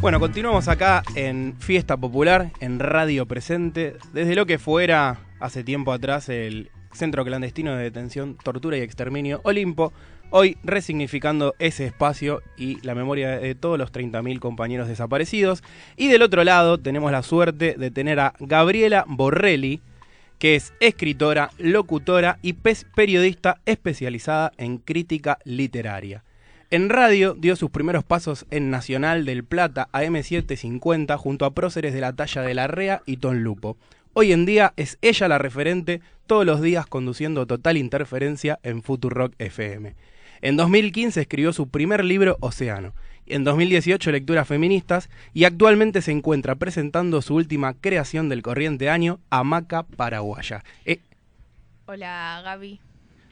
Bueno, continuamos acá en Fiesta Popular, en Radio Presente, desde lo que fuera hace tiempo atrás el Centro Clandestino de Detención, Tortura y Exterminio Olimpo, hoy resignificando ese espacio y la memoria de todos los 30.000 compañeros desaparecidos. Y del otro lado tenemos la suerte de tener a Gabriela Borrelli, que es escritora, locutora y periodista especializada en crítica literaria. En radio dio sus primeros pasos en Nacional del Plata AM750 junto a próceres de la talla de Larrea y Ton Lupo. Hoy en día es ella la referente todos los días conduciendo Total Interferencia en Futurock FM. En 2015 escribió su primer libro Océano, en 2018 Lecturas Feministas y actualmente se encuentra presentando su última creación del corriente año, Hamaca Paraguaya. Eh, Hola Gaby.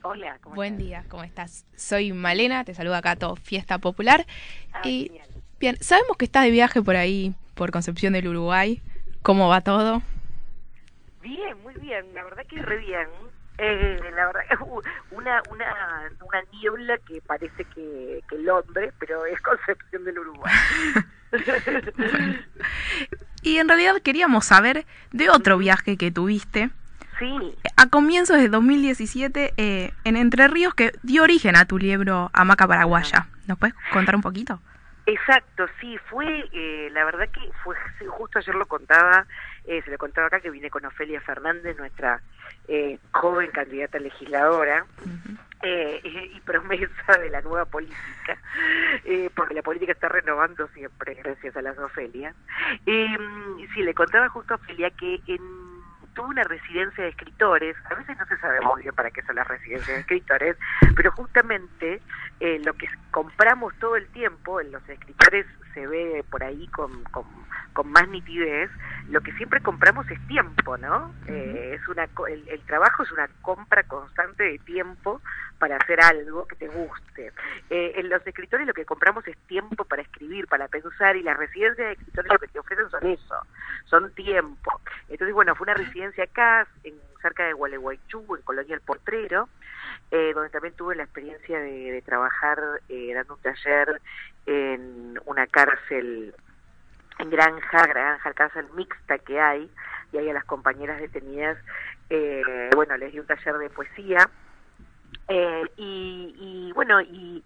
Hola, ¿cómo Buen día, ¿cómo estás? Soy Malena, te saludo acá a todo Fiesta Popular. Ah, y bien, sabemos que estás de viaje por ahí, por Concepción del Uruguay. ¿Cómo va todo? Bien, muy bien, la verdad que re bien. Eh, la verdad es una, una, una niebla que parece que, que Londres, pero es Concepción del Uruguay. y en realidad queríamos saber de otro viaje que tuviste Sí. A comienzos de 2017, eh, en Entre Ríos, que dio origen a tu libro Hamaca Paraguaya. ¿Nos puedes contar un poquito? Exacto, sí, fue, eh, la verdad que fue, justo ayer lo contaba, eh, se lo contaba acá que vine con Ofelia Fernández, nuestra joven candidata legisladora, y promesa de la nueva política, porque la política está renovando siempre, gracias a las Ofelia. sí, le contaba justo a Ofelia que en tuvo una residencia de escritores, a veces no se sabe muy bien para qué son las residencias de escritores, pero justamente eh, lo que compramos todo el tiempo, en los escritores se ve por ahí con, con, más nitidez, lo que siempre compramos es tiempo, ¿no? Eh, es una, el, el, trabajo es una compra constante de tiempo para hacer algo que te guste. Eh, en los escritores lo que compramos es tiempo para escribir, para pensar, y las residencias de escritores lo que te ofrecen son eso, son tiempo. Entonces, bueno, fue una residencia acá, en, cerca de Gualeguaychú, en Colonia El Portrero, eh, donde también tuve la experiencia de, trabajar eh, dando un taller en una cárcel en granja, granja, cárcel mixta que hay, y ahí a las compañeras detenidas, eh, bueno, les di un taller de poesía, eh, y, bueno, y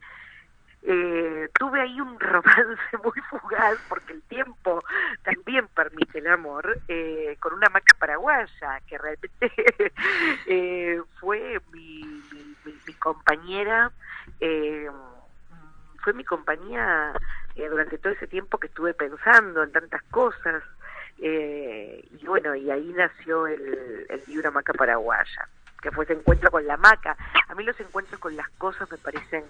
eh, tuve ahí un romance muy fugaz, porque el tiempo también permite el amor, eh, con una maca paraguaya, que realmente eh, fue mi, mi, compañera, eh, fue mi compañía durante todo ese tiempo que estuve pensando en tantas cosas. y bueno, y ahí nació el, el libro Maca Paraguaya que fue ese encuentro con la maca. A mí los encuentros con las cosas me parecen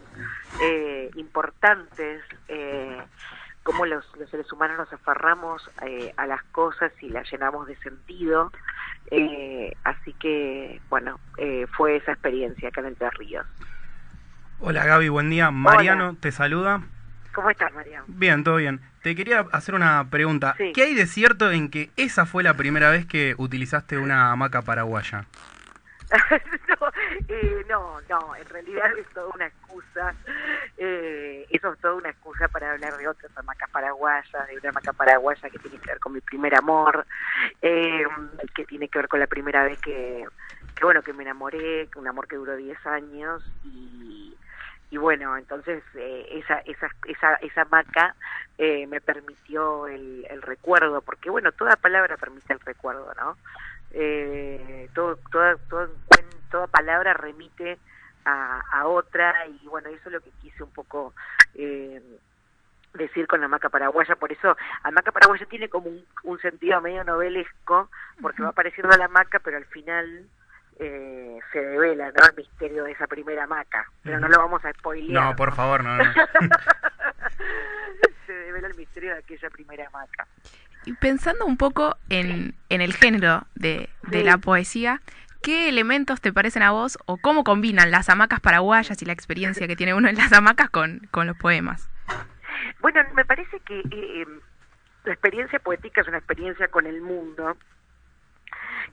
eh, importantes, eh, cómo los, seres humanos nos aferramos eh, a las cosas y las llenamos de sentido. Eh, así que, bueno, fue esa experiencia acá en Entre Ríos. Hola Gaby, buen día. Mariano te saluda. ¿Cómo estás, Mariano? Bien, todo bien. Te quería hacer una pregunta. ¿Qué hay de cierto en que esa fue la primera vez que utilizaste una hamaca paraguaya? no, eh, no, no, en realidad es toda una excusa, eh, eso es toda una excusa para hablar de otras hamacas paraguayas, de una hamaca paraguaya que tiene que ver con mi primer amor, eh, que tiene que ver con la primera vez que, bueno, que me enamoré, un amor que duró 10 años y, y bueno, entonces eh, esa, esa, esa, esa hamaca eh, me permitió el, el recuerdo, porque bueno, toda palabra permite el recuerdo, ¿no? Eh, todo, toda, toda palabra remite a, a, otra y bueno, eso es lo que quise un poco eh, decir con la maca paraguaya, por eso la maca paraguaya tiene como un, un sentido medio novelesco, porque va apareciendo la maca, pero al final eh, se devela ¿no? el misterio de esa primera maca, pero no lo vamos a spoilear. No, por favor, no. no. se devela el misterio de aquella primera maca. Y pensando un poco en, en el género de, de la poesía, ¿qué elementos te parecen a vos o cómo combinan las hamacas paraguayas y la experiencia que tiene uno en las hamacas con, con los poemas? Bueno, me parece que eh, la experiencia poética es una experiencia con el mundo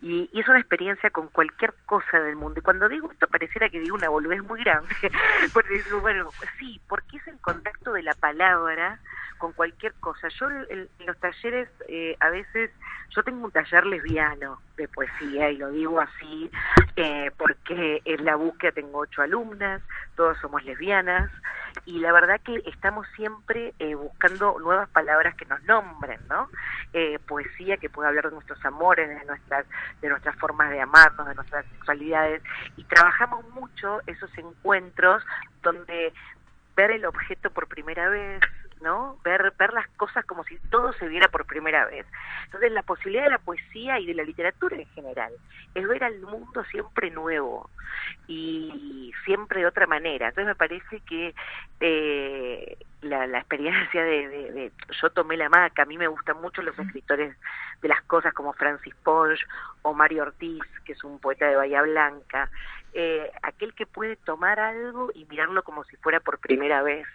y, y, es una experiencia con cualquier cosa del mundo. Y cuando digo esto pareciera que digo una boludez muy grande, porque bueno, sí, porque es el contacto de la palabra con cualquier cosa. Yo en, los talleres eh, a veces, yo tengo un taller lesbiano de poesía y lo digo así eh, porque en la búsqueda tengo ocho alumnas, todos somos lesbianas y la verdad que estamos siempre eh, buscando nuevas palabras que nos nombren, ¿no? Eh, poesía que pueda hablar de nuestros amores, de nuestras, de nuestras formas de amarnos, de nuestras sexualidades y trabajamos mucho esos encuentros donde ver el objeto por primera vez, ¿no? Ver, ver las cosas como si todo se viera por primera vez. Entonces, la posibilidad de la poesía y de la literatura en general es ver al mundo siempre nuevo y siempre de otra manera. Entonces, me parece que eh, la, experiencia de, Yo tomé la maca, a mí me gustan mucho los escritores de las cosas como Francis Ponge o Mario Ortiz, que es un poeta de Bahía Blanca, eh, aquel que puede tomar algo y mirarlo como si fuera por primera vez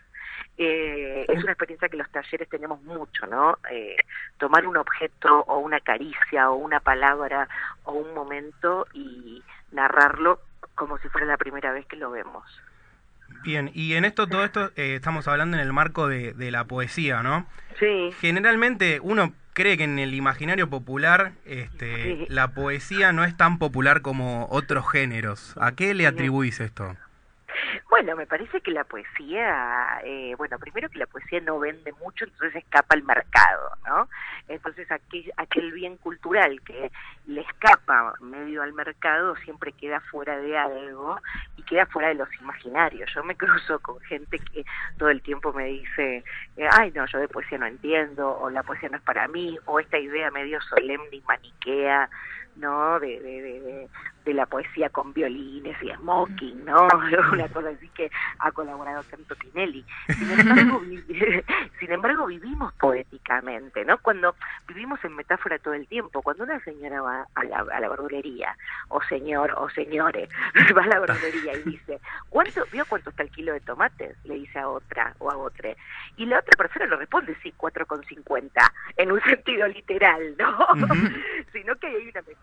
eh, es una experiencia que los talleres tenemos mucho, ¿no? Eh, tomar un objeto o una caricia o una palabra o un momento y narrarlo como si fuera la primera vez que lo vemos. Bien, y en esto, todo esto, eh, estamos hablando en el marco de, la poesía, ¿no? Sí. Generalmente uno cree que en el imaginario popular este, la poesía no es tan popular como otros géneros. ¿A qué le atribuís esto? Bueno, me parece que la poesía, eh, bueno, primero que la poesía no vende mucho, entonces escapa al mercado, ¿no? Entonces aquel, aquel bien cultural que le escapa medio al mercado siempre queda fuera de algo y queda fuera de los imaginarios. Yo me cruzo con gente que todo el tiempo me dice, eh, ay, no, yo de poesía no entiendo, o la poesía no es para mí, o esta idea medio solemne y maniquea ¿no? De, de, de, la poesía con violines y smoking, ¿no? Una cosa así que ha colaborado tanto Tinelli. Sin embargo, sin embargo, vivimos poéticamente, ¿no? Cuando vivimos en metáfora todo el tiempo, cuando una señora va a la, a la verdulería, o señor, o señores, va a la verdulería y dice, ¿cuánto, vio cuánto está el kilo de tomates? Le dice a otra o a otra. Y la otra persona lo responde, sí, cuatro con cincuenta, en un sentido literal, ¿no? Sino que hay una metáfora,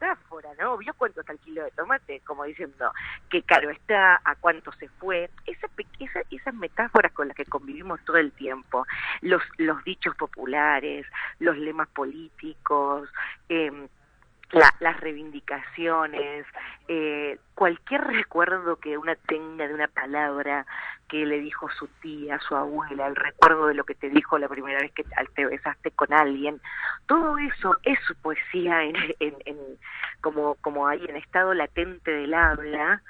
¿no? ¿Vio cuánto está el kilo de tomate? Como diciendo, qué caro está, a cuánto se fue. Esa, esa, esas metáforas con las que convivimos todo el tiempo, los, los dichos populares, los lemas políticos, eh, las reivindicaciones, eh, cualquier recuerdo que una tenga de una palabra que le dijo su tía, su abuela, el recuerdo de lo que te dijo la primera vez que te besaste con alguien, todo eso es su poesía en, en, en como, como ahí en estado latente del habla,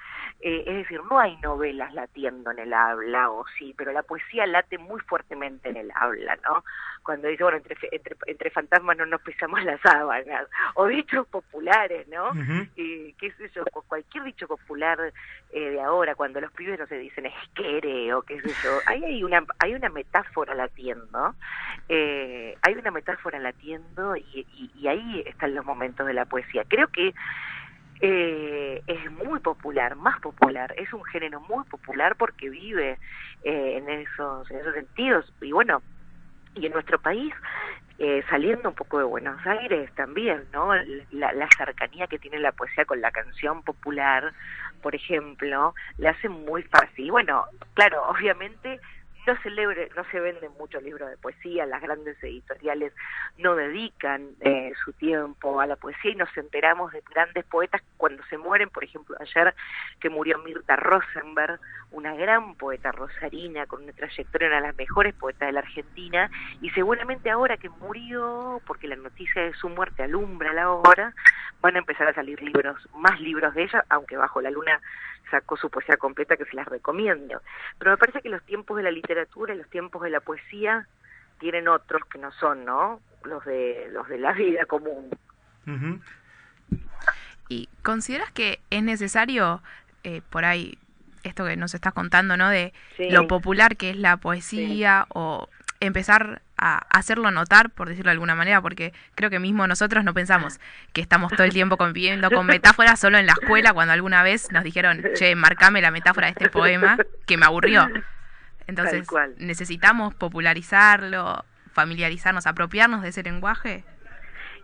eh, es decir, no hay novelas latiendo en el habla, o sí, pero la poesía late muy fuertemente en el habla, ¿no? Cuando dice, bueno, entre, entre, entre fantasmas no nos pisamos las sábanas, o dichos populares, ¿no? y, ¿Qué sé yo? Cualquier dicho popular eh, de ahora, cuando los pibes no se dicen esquere o qué sé yo, ahí hay una, hay una metáfora latiendo, eh, hay una metáfora latiendo y, y, y ahí están los momentos de la poesía. Creo que eh, es muy popular, más popular, es un género muy popular porque vive eh, en, esos, en esos sentidos. Y bueno, y en nuestro país, eh, saliendo un poco de Buenos Aires también, ¿no? La, la, cercanía que tiene la poesía con la canción popular, por ejemplo, le hace muy fácil. Y bueno, claro, obviamente no se, no se venden muchos libros de poesía, las grandes editoriales no dedican eh, su tiempo a la poesía y nos enteramos de grandes poetas cuando se mueren, por ejemplo, ayer que murió Mirta Rosenberg, una gran poeta rosarina con una trayectoria, una de las mejores poetas de la Argentina, y seguramente ahora que murió, porque la noticia de su muerte alumbra la hora, van a empezar a salir libros, más libros de ella, aunque bajo la luna sacó su poesía completa que se las recomiendo. Pero me parece que los tiempos de la literatura y los tiempos de la poesía tienen otros que no son, ¿no? Los de los de la vida común. ¿Y consideras que es necesario eh, por ahí esto que nos estás contando, ¿no? De lo popular que es la poesía o empezar a hacerlo notar, por decirlo de alguna manera, porque creo que mismo nosotros no pensamos que estamos todo el tiempo conviviendo con metáforas solo en la escuela, cuando alguna vez nos dijeron, che, marcame la metáfora de este poema, que me aburrió. Entonces, necesitamos popularizarlo, familiarizarnos, apropiarnos de ese lenguaje.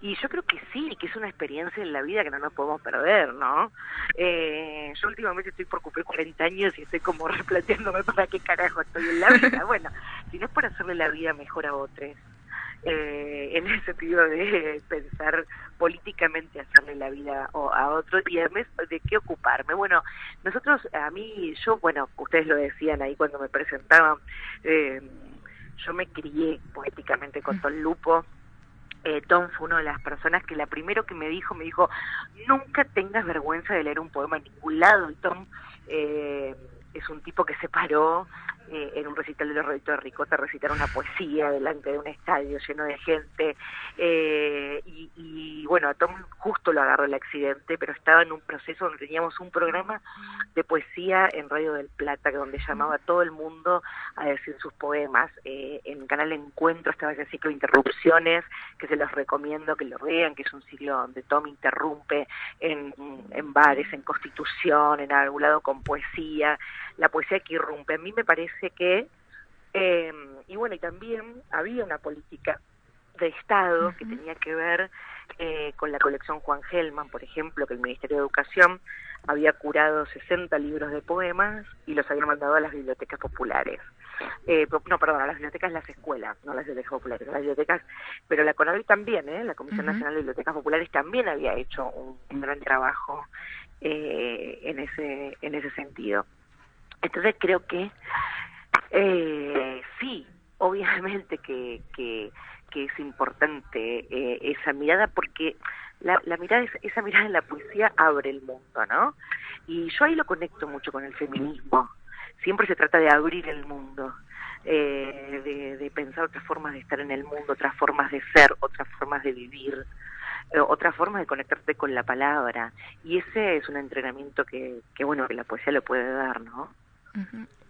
Y yo creo que sí, que es una experiencia en la vida que no nos podemos perder, ¿no? Eh, yo últimamente estoy por cumplir 40 años y estoy como replanteándome para qué carajo estoy en la vida. Bueno, si no es para hacerle la vida mejor a otros, eh, en el sentido de pensar políticamente hacerle la vida a otros y además de qué ocuparme. Bueno, nosotros, a mí, yo, bueno, ustedes lo decían ahí cuando me presentaban, eh, yo me crié poéticamente con Tom Lupo. Eh, Tom fue una de las personas que la primero que me dijo, me dijo, nunca tengas vergüenza de leer un poema en ningún lado. Y Tom eh, es un tipo que se paró eh, en un recital de los Reditos de Ricota recitar una poesía delante de un estadio lleno de gente eh, y, bueno, a Tom justo lo agarró el accidente, pero estaba en un proceso donde teníamos un programa de poesía en Radio del Plata, donde llamaba a todo el mundo a decir sus poemas. Eh, en Canal Encuentro estaba ese ciclo de interrupciones, que se los recomiendo que lo vean, que es un ciclo donde Tom interrumpe en, en bares, en Constitución, en algún lado con poesía, la poesía que irrumpe. A mí me parece que, eh, y bueno, y también había una política de Estado que tenía que ver eh, con la colección Juan Gelman, por ejemplo, que el Ministerio de Educación había curado 60 libros de poemas y los había mandado a las bibliotecas populares. Eh, no, perdón, a las bibliotecas las escuelas, no las bibliotecas populares, las bibliotecas, pero la CONAVI también, ¿eh? la Comisión Nacional de Bibliotecas Populares también había hecho un, un gran trabajo eh, en ese en ese sentido. Entonces creo que eh, sí, obviamente que, que, es importante eh, esa mirada porque la, la mirada esa mirada en la poesía abre el mundo, ¿no? Y yo ahí lo conecto mucho con el feminismo. Siempre se trata de abrir el mundo, eh, de, de, pensar otras formas de estar en el mundo, otras formas de ser, otras formas de vivir, eh, otras formas de conectarte con la palabra. Y ese es un entrenamiento que bueno, que la poesía lo puede dar, ¿no?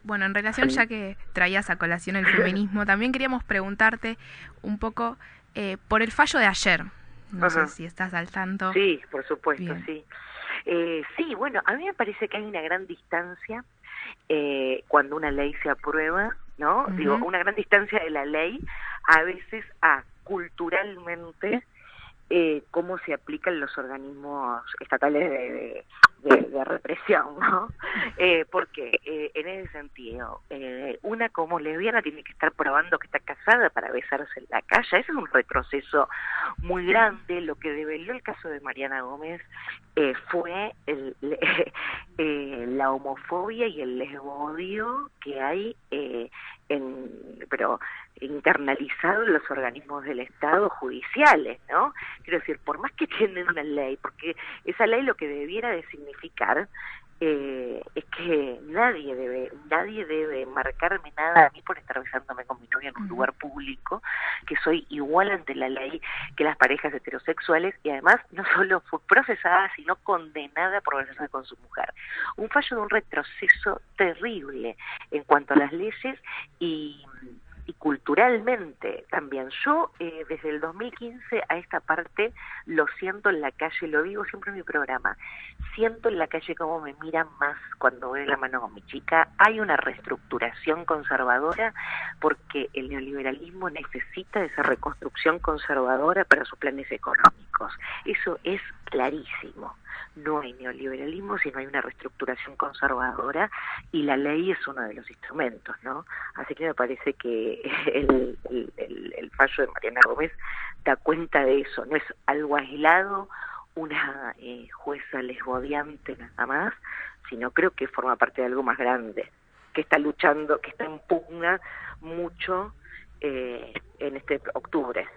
Bueno, en relación ya que traías a colación el feminismo, también queríamos preguntarte un poco eh, por el fallo de ayer. No sé si estás al tanto. Sí, por supuesto, sí. Eh, sí, bueno, a mí me parece que hay una gran distancia eh, cuando una ley se aprueba, ¿no? Digo, una gran distancia de la ley a veces a culturalmente eh, cómo se aplican los organismos estatales de, de, de represión, ¿no? Eh, porque eh, en ese sentido, eh, una como lesbiana tiene que estar probando que está casada para besarse en la calle, ese es un retroceso muy grande, lo que develó el caso de Mariana Gómez eh, fue el, eh, la homofobia y el lesbodio que hay eh, en, pero internalizado en los organismos del Estado judiciales, ¿no? Quiero decir, por más que tienen una ley, porque esa ley lo que debiera de significar eh, es que nadie debe nadie debe marcarme nada a mí por estar besándome con mi novia en un lugar público, que soy igual ante la ley que las parejas heterosexuales y además no solo fue procesada, sino condenada por besarse con su mujer. Un fallo de un retroceso terrible en cuanto a las leyes y y culturalmente también. Yo eh, desde el 2015 a esta parte lo siento en la calle, lo digo siempre en mi programa, siento en la calle cómo me miran más cuando veo la mano con mi chica. Hay una reestructuración conservadora porque el neoliberalismo necesita esa reconstrucción conservadora para sus planes económicos. Eso es clarísimo no hay neoliberalismo, sino hay una reestructuración conservadora y la ley es uno de los instrumentos, ¿no? Así que me parece que el, el, el fallo de Mariana Gómez da cuenta de eso, no es algo aislado, una eh, jueza lesbodiante nada más, sino creo que forma parte de algo más grande, que está luchando, que está en pugna mucho eh, en este octubre.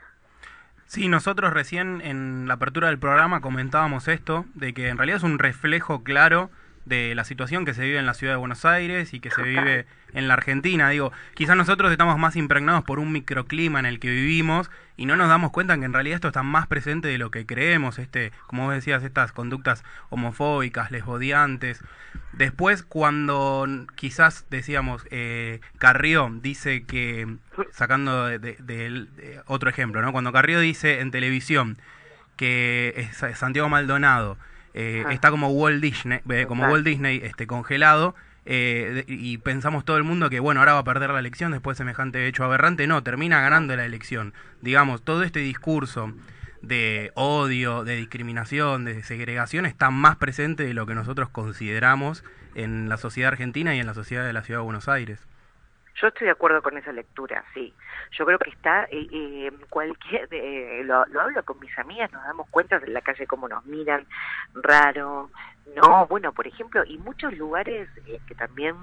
Sí, nosotros recién en la apertura del programa comentábamos esto, de que en realidad es un reflejo claro de la situación que se vive en la ciudad de Buenos Aires y que se vive en la Argentina. Digo, quizás nosotros estamos más impregnados por un microclima en el que vivimos y no nos damos cuenta que en realidad esto está más presente de lo que creemos, este, como vos decías, estas conductas homofóbicas, lesbodiantes. Después, cuando quizás decíamos, eh, Carrió dice que, sacando de, de, de, otro ejemplo, ¿no? Cuando Carrió dice en televisión que es Santiago Maldonado eh, está como Walt Disney, eh, como Walt Disney este, congelado. Eh, y pensamos todo el mundo que bueno ahora va a perder la elección después de semejante hecho aberrante no termina ganando la elección digamos todo este discurso de odio, de discriminación, de segregación está más presente de lo que nosotros consideramos en la sociedad argentina y en la sociedad de la ciudad de Buenos Aires. Yo estoy de acuerdo con esa lectura, sí. Yo creo que está, eh, eh cualquier, eh, lo, lo, hablo con mis amigas, nos damos cuenta en la calle cómo nos miran, raro, no, bueno, por ejemplo, y muchos lugares eh, que también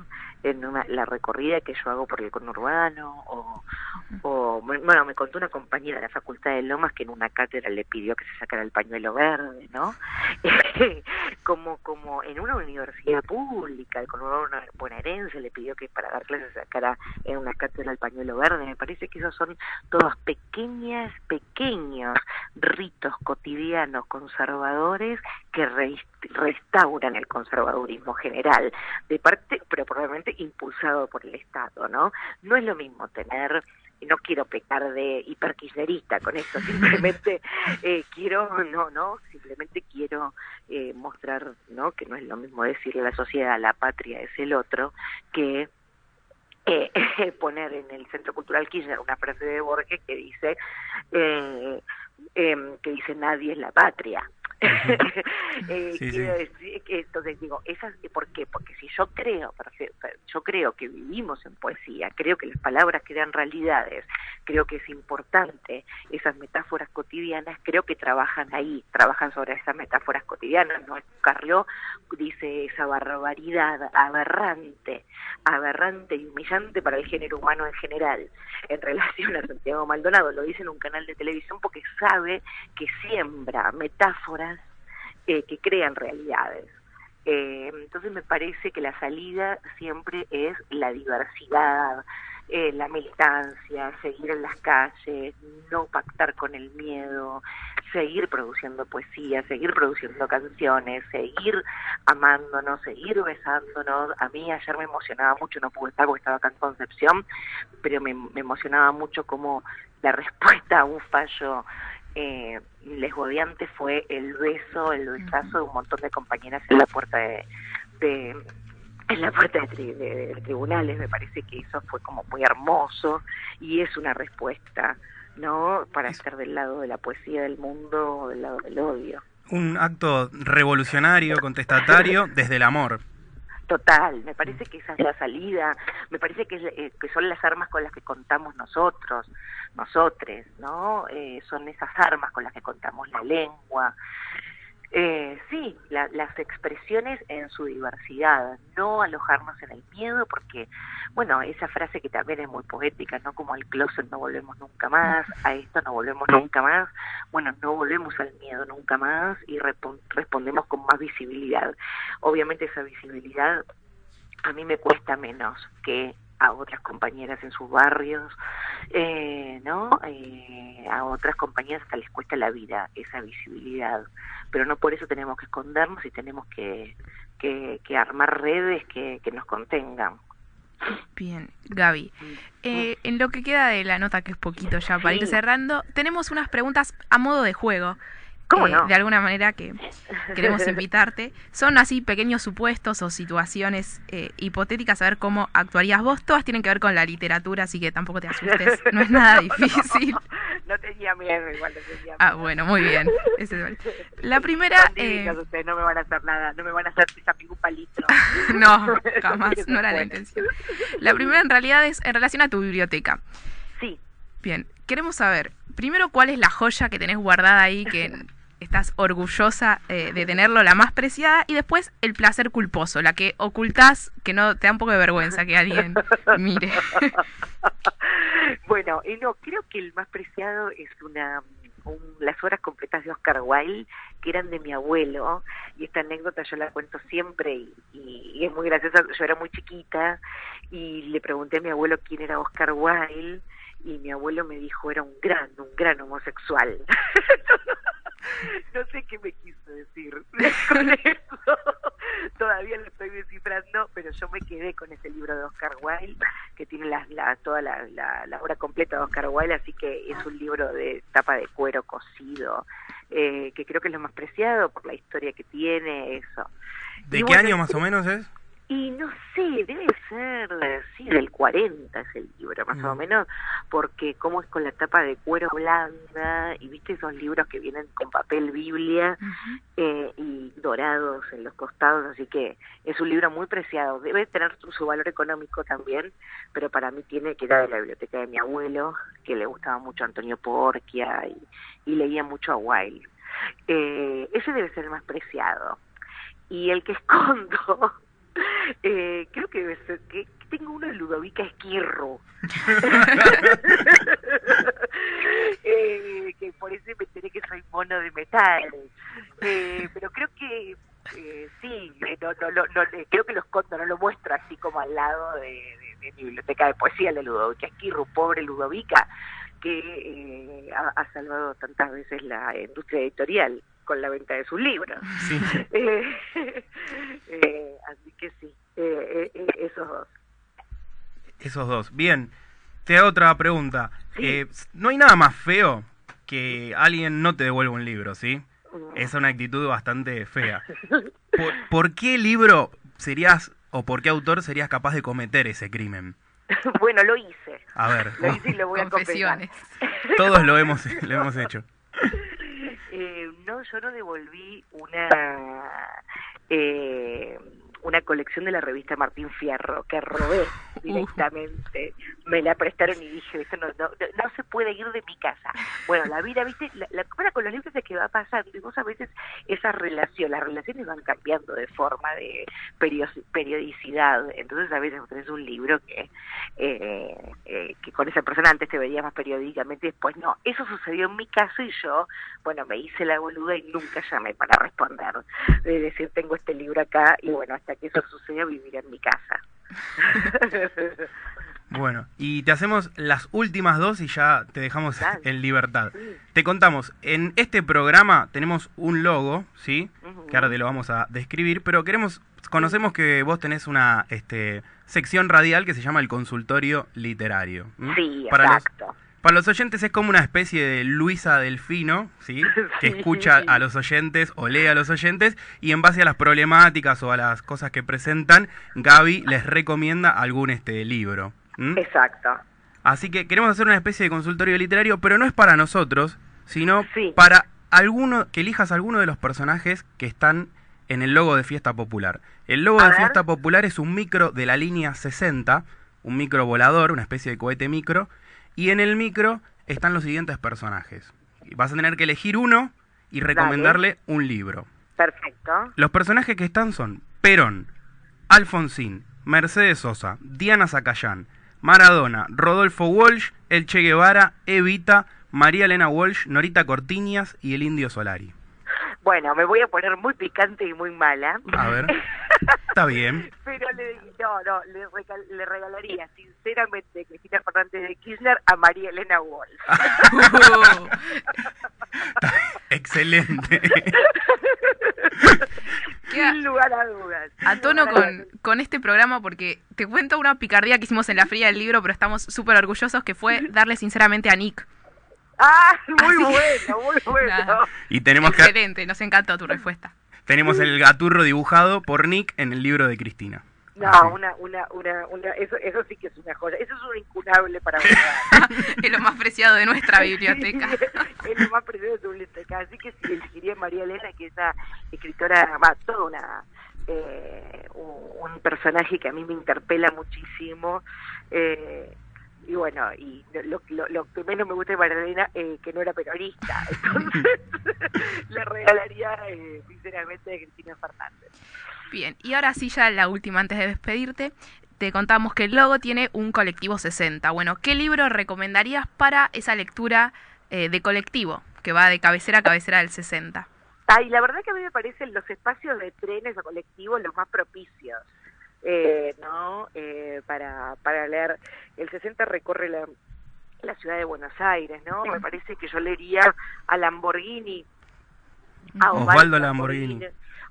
en la recorrida que yo hago por el conurbano, o, o, bueno, me contó una compañera de la Facultad de Lomas que en una cátedra le pidió que se sacara el pañuelo verde, ¿no? como, como en una universidad pública, el conurbano bonaerense le pidió que para dar clases sacara en una cátedra el pañuelo verde. Me parece que esos son todos pequeñas, pequeños ritos cotidianos conservadores que restauran el conservadurismo general, de parte, pero probablemente impulsado por el Estado, ¿no? No es lo mismo tener no quiero pecar de hiperkirchnerista con esto, simplemente eh, quiero, no, no, simplemente quiero eh, mostrar, ¿no? Que no es lo mismo decirle a la sociedad, la patria es el otro, que eh, poner en el Centro Cultural Kirchner una frase de Borges que dice, eh, eh, que dice nadie es la patria. eh, Decir que, entonces digo, esas, ¿por qué? Porque si yo creo, yo creo que vivimos en poesía, creo que las palabras crean realidades, creo que es importante esas metáforas cotidianas, creo que trabajan ahí, trabajan sobre esas metáforas cotidianas, ¿no? Carrió dice esa barbaridad aberrante, aberrante y humillante para el género humano en general, en relación a Santiago Maldonado, lo dice en un canal de televisión porque sabe que siembra metáforas eh, que crean realidades. Eh, entonces me parece que la salida siempre es la diversidad, eh, la militancia, seguir en las calles, no pactar con el miedo, seguir produciendo poesía, seguir produciendo canciones, seguir amándonos, seguir besándonos. A mí ayer me emocionaba mucho, no pude estar porque estaba acá en Concepción, pero me, me emocionaba mucho como la respuesta a un fallo eh, lesbodiante fue el beso, el besazo de un montón de compañeras en la puerta de, en la puerta de, tribunales. Me parece que eso fue como muy hermoso y es una respuesta, ¿no? Para estar del lado de la poesía del mundo o del lado del odio. Un acto revolucionario, contestatario, desde el amor. Total, me parece que esa es la salida, me parece que, eh, que son las armas con las que contamos nosotros, nosotres, ¿no? Eh, son esas armas con las que contamos la lengua. Eh, sí, las expresiones en su diversidad, no alojarnos en el miedo, porque, bueno, esa frase que también es muy poética, ¿no? Como al closet no volvemos nunca más, a esto no volvemos nunca más, bueno, no volvemos al miedo nunca más y respondemos con más visibilidad. Obviamente esa visibilidad a mí me cuesta menos que a otras compañeras en sus barrios, eh, ¿no? Eh, a otras compañeras hasta les cuesta la vida esa visibilidad, pero no por eso tenemos que escondernos y tenemos que, que, que armar redes que, que nos contengan. Bien, Gaby. Mm. Eh, en lo que queda de la nota, que es poquito ya para ir cerrando, tenemos unas preguntas a modo de juego. ¿Cómo eh, De alguna manera que queremos invitarte. Son así pequeños supuestos o situaciones eh, hipotéticas, a ver cómo actuarías vos. Todas tienen que ver con la literatura, así que tampoco te asustes. No es nada difícil. No, tenía miedo, igual no tenía Ah, bueno, muy bien. La primera... Eh... Ustedes no me van a hacer nada, no me van a hacer ningún palito. no, jamás, no era la intención. La primera en realidad es en relación a tu biblioteca. Sí. Bien, queremos saber, primero, cuál es la joya que tenés guardada ahí que estás orgullosa eh, de tenerlo, la más preciada, y después el placer culposo, la que ocultás, que no te da un poco de vergüenza que alguien mire. bueno, y no, creo que el más preciado es una las horas completas de Oscar Wilde, que eran de mi abuelo, y esta anécdota yo la cuento siempre y, es muy graciosa. Yo era muy chiquita y le pregunté a mi abuelo quién era Oscar Wilde, y mi abuelo me dijo era un gran, un gran homosexual. no sé qué me quiso decir con eso. Todavía lo estoy descifrando, pero yo me quedé con ese libro de Oscar Wilde, que tiene la, toda la, la, obra completa de Oscar Wilde, así que es un libro de tapa de cuero cocido, eh, que creo que es lo más preciado por la historia que tiene, eso. ¿De qué año más o menos es? Y no sé, debe ser, sí, del 40 es el libro, más o mm. menos, porque como es con la tapa de cuero blanda y viste esos libros que vienen con papel Biblia eh, y dorados en los costados, así que es un libro muy preciado. Debe tener su, valor económico también, pero para mí tiene que ir de la biblioteca de mi abuelo, que le gustaba mucho Antonio Porquia y, y leía mucho a Wilde. Eh, ese debe ser el más preciado. Y el que escondo, eh, creo que tengo uno de Ludovica Esquirro. eh, que por eso me enteré que soy mono de metal. Eh, pero creo que eh, sí, eh, no, no, no, creo que los escondo, no lo muestro así como al lado de, mi biblioteca de poesía de Ludovica Esquirro, pobre Ludovica, que eh, ha, ha salvado tantas veces la industria editorial con la venta de sus libros. Sí. Eh, así que sí, eh, esos dos. Esos dos. Bien, te hago otra pregunta. Eh, no hay nada más feo que alguien no te devuelva un libro, ¿sí? Es una actitud bastante fea. ¿Por, qué libro serías o por qué autor serías capaz de cometer ese crimen? Bueno, lo hice. A ver. Lo hice y lo voy a confesar. Todos lo hemos, lo hemos hecho. No, yo no devolví una... Eh, una colección de la revista Martín Fierro que robé directamente. Me la prestaron y dije, eso no, no, no, se puede ir de mi casa. Bueno, la vida, viste, la, la con los libros es que va pasando y vos a veces esa relación, las relaciones van cambiando de forma, de periodicidad. Entonces a veces tenés un libro que, eh, eh, que con esa persona antes te veías más periódicamente y después no. Eso sucedió en mi caso y yo, bueno, me hice la boluda y nunca llamé para responder. De decir, tengo este libro acá y bueno, hasta que eso suceda vivir en mi casa. Bueno, y te hacemos las últimas dos y ya te dejamos en libertad. Te contamos, en este programa tenemos un logo, ¿sí? Que ahora te lo vamos a describir, pero queremos, conocemos que vos tenés una este, sección radial que se llama el consultorio literario. Sí, Para exacto. Para los oyentes es como una especie de Luisa Delfino, ¿sí? Que escucha a los oyentes o lee a los oyentes y en base a las problemáticas o a las cosas que presentan, Gaby les recomienda algún este libro. Exacto. Así que queremos hacer una especie de consultorio literario, pero no es para nosotros, sino para alguno que elijas alguno de los personajes que están en el logo de Fiesta Popular. El logo de Fiesta Popular es un micro de la línea 60, un micro volador, una especie de cohete micro, y en el micro están los siguientes personajes. Vas a tener que elegir uno y recomendarle un libro. Perfecto. Los personajes que están son Perón, Alfonsín, Mercedes Sosa, Diana Zacayán, Maradona, Rodolfo Walsh, El Che Guevara, Evita, María Elena Walsh, Norita Cortiñas y el Indio Solari. Bueno, me voy a poner muy picante y muy mala. A ver. Está bien. Pero le, no, no, le, regalaría sinceramente Cristina Fernández de Kirchner a María Elena Walsh. Excelente. Sin lugar a dudas. A tono con, con este programa, porque te cuento una picardía que hicimos en la fría del libro, pero estamos súper orgullosos, que fue darle sinceramente a Nick. Ah, muy bueno, muy bueno. Y tenemos Excelente, nos encantó tu respuesta. Tenemos el gaturro dibujado por Nick en el libro de Cristina. No, una, una, una, una eso, eso sí que es una joya. Eso es un incunable para mí. es lo más preciado de nuestra biblioteca. es lo más preciado de tu biblioteca. Así que sí, elegiría a María Elena, que es una escritora, va, toda una, eh, un, personaje que a mí me interpela muchísimo. Eh, y bueno, y lo, lo, que menos me gusta de María eh, que no era peronista. Entonces, le regalaría, eh, sinceramente, a Cristina Fernández. Bien, y ahora sí, ya la última antes de despedirte. Te contamos que el logo tiene un colectivo 60. Bueno, ¿qué libro recomendarías para esa lectura eh, de colectivo que va de cabecera a cabecera del 60? Ay, la verdad que a mí me parecen los espacios de trenes o colectivos los más propicios eh, ¿no? Eh, para, para leer. El 60 recorre la, la ciudad de Buenos Aires, ¿no? Me parece que yo leería a Lamborghini. A Osvaldo Lamborghini.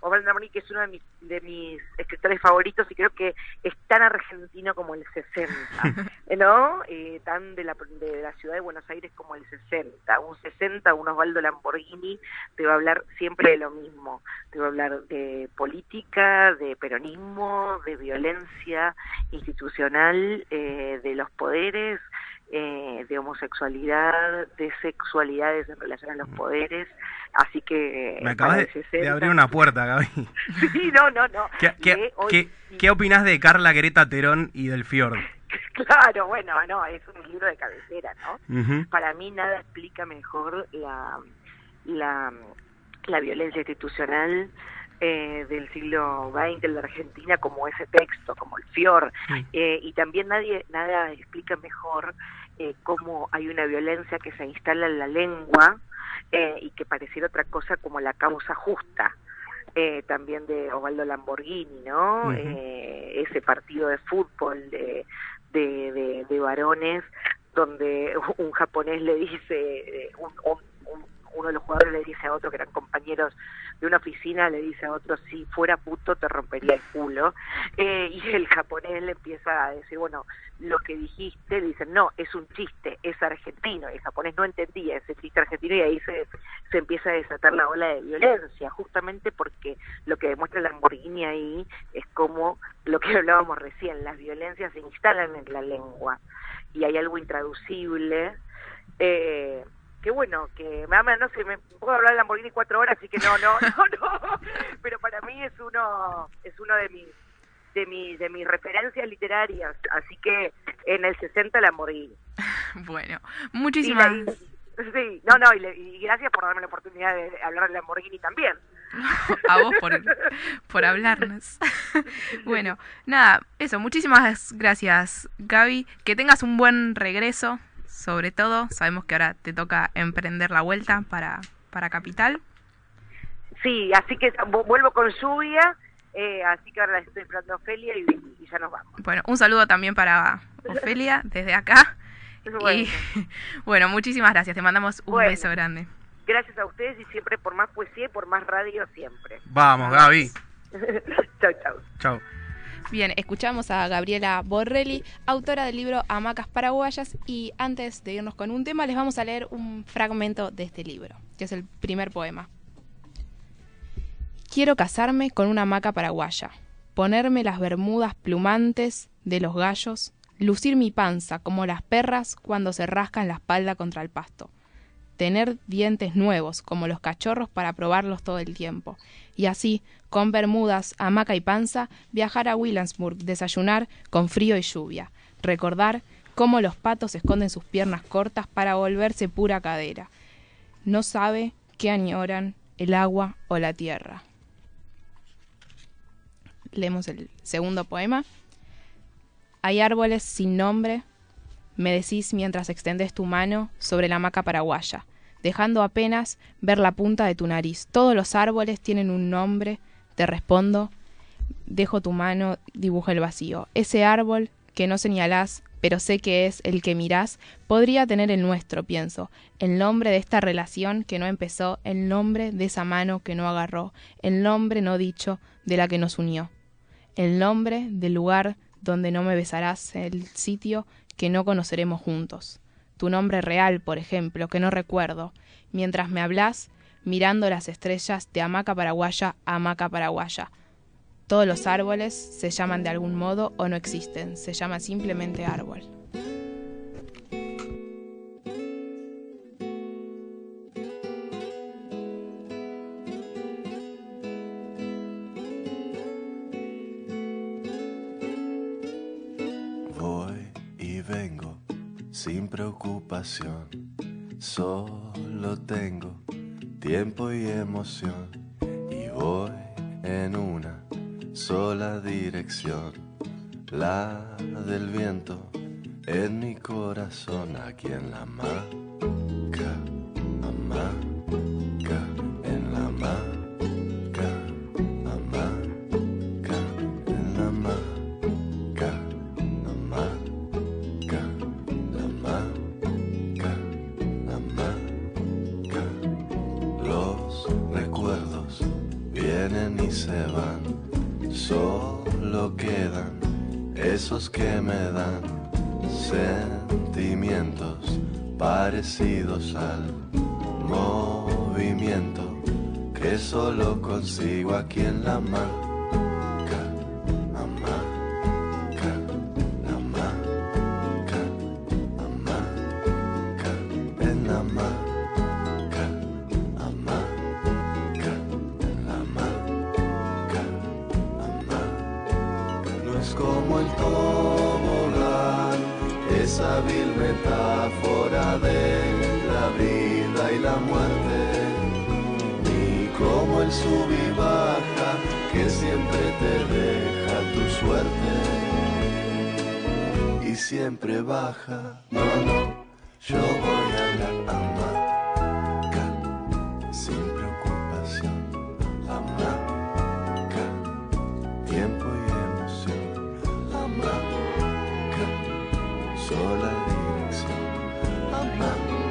Osvaldo Lamborghini, que es uno de mis, de mis escritores favoritos y creo que es tan argentino como el 60, ¿no? Eh, tan de la, de la ciudad de Buenos Aires como el 60. Un 60, un Osvaldo Lamborghini, te va a hablar siempre de lo mismo. Te va a hablar de política, de peronismo, de violencia institucional, eh, de los poderes, eh, eh, de homosexualidad, de sexualidades en relación a los mm. poderes, así que... Me acabas de, abrir una puerta, Gaby. sí, no, no, no. ¿Qué, qué, ¿qué, opinas de Carla Greta Terón y del Fiord? Claro, bueno, no, es un libro de cabecera, ¿no? Para mí nada explica mejor la, la, la violencia institucional eh, del siglo XX en la Argentina como ese texto, como el Fior, eh, y también nadie nada explica mejor eh, cómo hay una violencia que se instala en la lengua eh, y que pareciera otra cosa como la causa justa. también de Osvaldo Lamborghini, ¿no? ese partido de fútbol de, de, de, varones donde un japonés le dice, un, uno de los jugadores le dice a otro que eran compañeros de una oficina, le dice a otro, si fuera puto te rompería el culo. Eh, y el japonés le empieza a decir, bueno, lo que dijiste, le dicen, no, es un chiste, es argentino. Y el japonés no entendía ese chiste argentino y ahí se, se empieza a desatar la ola de violencia, justamente porque lo que demuestra Lamborghini ahí es como lo que hablábamos recién, las violencias se instalan en la lengua y hay algo intraducible. Eh, que bueno, que me no sé, me puedo hablar de Lamborghini cuatro horas, así que no, no, no, no, pero para mí es uno, es uno de mis, de mis, de mis referencias literarias, así que en el 60 Lamborghini. Bueno, muchísimas Sí, no, no, y, gracias por darme la oportunidad de hablar de Lamborghini también. A vos por, por hablarnos. bueno, nada, eso, muchísimas gracias Gaby, que tengas un buen regreso sobre todo. Sabemos que ahora te toca emprender la vuelta para, para Capital. Sí, así que vuelvo con lluvia, eh, así que ahora la estoy esperando a Ofelia y, ya nos vamos. Bueno, un saludo también para Ofelia desde acá. Bueno. Y, bueno, muchísimas gracias, te mandamos un beso grande. Gracias a ustedes y siempre por más poesía y por más radio siempre. Vamos, Gaby. chau, chau. Chau. Bien, escuchamos a Gabriela Borrelli, autora del libro Hamacas Paraguayas, y antes de irnos con un tema, les vamos a leer un fragmento de este libro, que es el primer poema. Quiero casarme con una hamaca paraguaya, ponerme las bermudas plumantes de los gallos, lucir mi panza como las perras cuando se rascan la espalda contra el pasto, tener dientes nuevos como los cachorros para probarlos todo el tiempo, y así, con bermudas, hamaca y panza, viajar a Williamsburg, desayunar con frío y lluvia, recordar cómo los patos esconden sus piernas cortas para volverse pura cadera. No sabe qué añoran el agua o la tierra. Leemos el segundo poema. Hay árboles sin nombre, me decís mientras extendes tu mano sobre la hamaca paraguaya dejando apenas ver la punta de tu nariz. Todos los árboles tienen un nombre, te respondo, dejo tu mano, dibuja el vacío. Ese árbol que no señalás, pero sé que es el que mirás, podría tener el nuestro, pienso, el nombre de esta relación que no empezó, el nombre de esa mano que no agarró, el nombre no dicho de la que nos unió, el nombre del lugar donde no me besarás, el sitio que no conoceremos juntos tu nombre real, por ejemplo, que no recuerdo, mientras me hablas, mirando las estrellas de hamaca paraguaya a hamaca paraguaya. Todos los árboles se llaman de algún modo o no existen, se llama simplemente árbol. Y voy en una sola dirección, la del viento en mi corazón, aquí en la maca, sentimientos parecidos al movimiento que solo consigo aquí en la mano. No, no, yo voy a la hamaca sin preocupación. Hamaca, tiempo y emoción. Hamaca, sola dirección. Hamaca,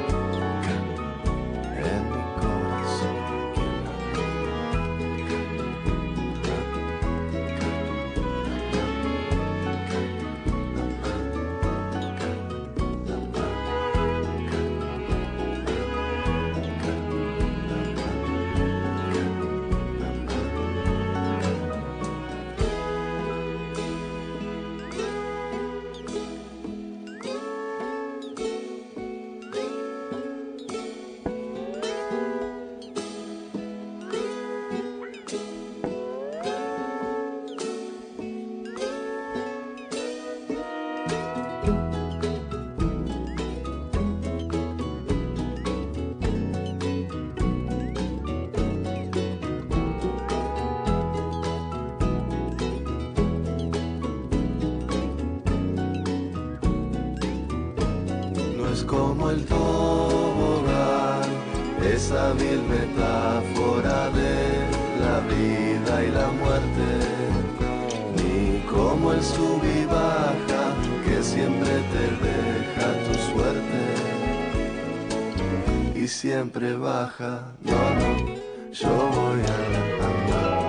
como el tobogán, esa vil metáfora de la vida y la muerte, ni como el sub y baja que siempre te deja tu suerte y siempre baja. No, no, yo voy a hamaca